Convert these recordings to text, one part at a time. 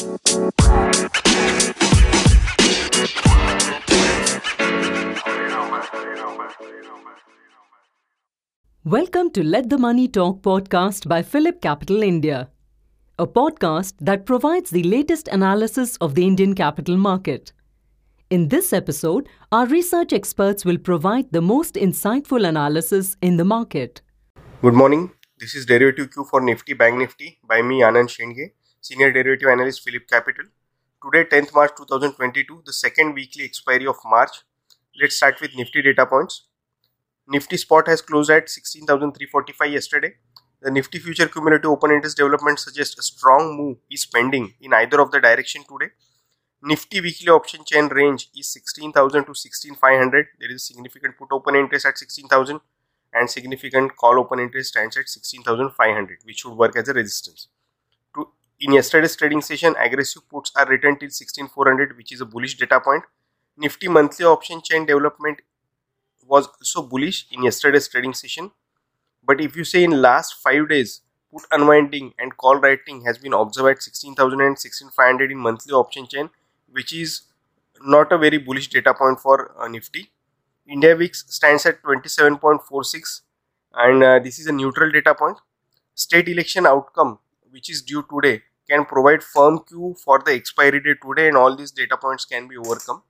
Welcome to Let the Money Talk podcast by PhillipCapital India, a podcast that provides the latest analysis of the Indian capital market. In this episode, our research experts will provide the most insightful analysis in the market. Good morning. This is Derivative Q for Nifty Bank Nifty by me Anand Shendge, Senior Derivative Analyst PhillipCapital. Today 10th March 2022, the second weekly expiry of March. Let's start with Nifty data points. Nifty spot has closed at 16,345 yesterday. The Nifty future cumulative open interest development suggests a strong move is pending in either of the direction today. Nifty weekly option chain range is 16,000 to 16,500. There is significant put open interest at 16,000 and significant call open interest stands at 16,500 which should work as a resistance. In yesterday's trading session, aggressive puts are written till 16,400 which is a bullish data point. Nifty monthly option chain development was also bullish in yesterday's trading session. But if you say in last 5 days, put unwinding and call writing has been observed at 16,000 and 16,500 in monthly option chain, which is not a very bullish data point for uh, Nifty. India VIX stands at 27.46 and uh, this is a neutral data point. State election outcome, which is due today, can provide firm cue for the expiry date today and all these data points can be overcome.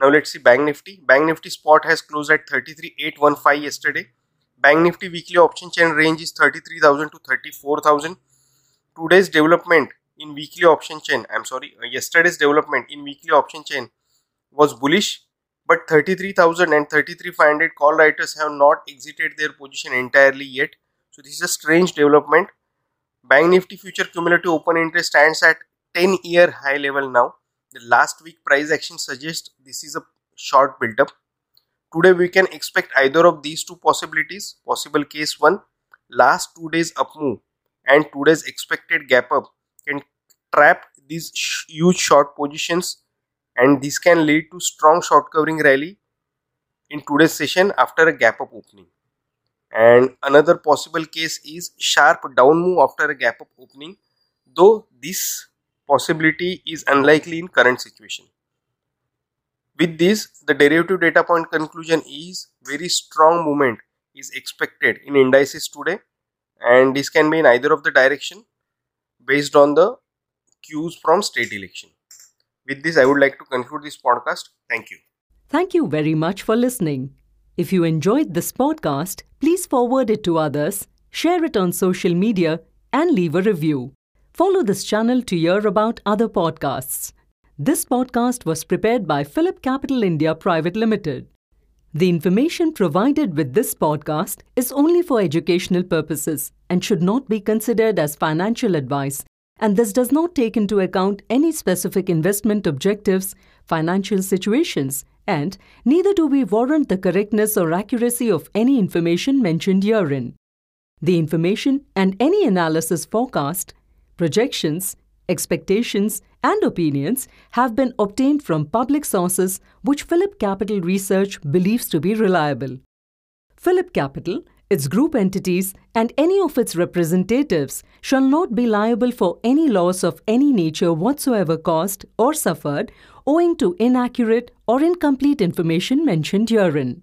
Now let's see Bank Nifty. Bank Nifty spot has closed at 33,815 yesterday. Bank Nifty weekly option chain range is 33,000 to 34,000. Today's development in weekly option chain, I'm sorry, uh, yesterday's development in weekly option chain was bullish, but 33,000 and 33,500 call writers have not exited their position entirely yet. So this is a strange development. Bank Nifty future cumulative open interest stands at 10 year high level now the last week price action suggests this is a short build up. Today we can expect either of these two possibilities. Possible case 1 last 2 days up move and today's expected gap up can trap these huge short positions and this can lead to strong short covering rally in today's session after a gap up opening. And another possible case is sharp down move after a gap up opening though this possibility is unlikely in current situation. With this, the derivative data point conclusion is very strong movement is expected in indices today and this can be in either of the direction based on the cues from state election. With this, I would like to conclude this podcast. Thank you. Thank you very much for listening. If you enjoyed this podcast, please forward it to others, share it on social media, and leave a review. Follow this channel to hear about other podcasts. This podcast was prepared by PhillipCapital India Private Limited. The information provided with this podcast is only for educational purposes and should not be considered as financial advice, and this does not take into account any specific investment objectives, financial situations, and neither do we warrant the correctness or accuracy of any information mentioned herein. The information and any analysis forecast projections, expectations, and opinions have been obtained from public sources which PhillipCapital Research believes to be reliable. PhillipCapital, its group entities, and any of its representatives shall not be liable for any loss of any nature whatsoever caused or suffered owing to inaccurate or incomplete information mentioned herein.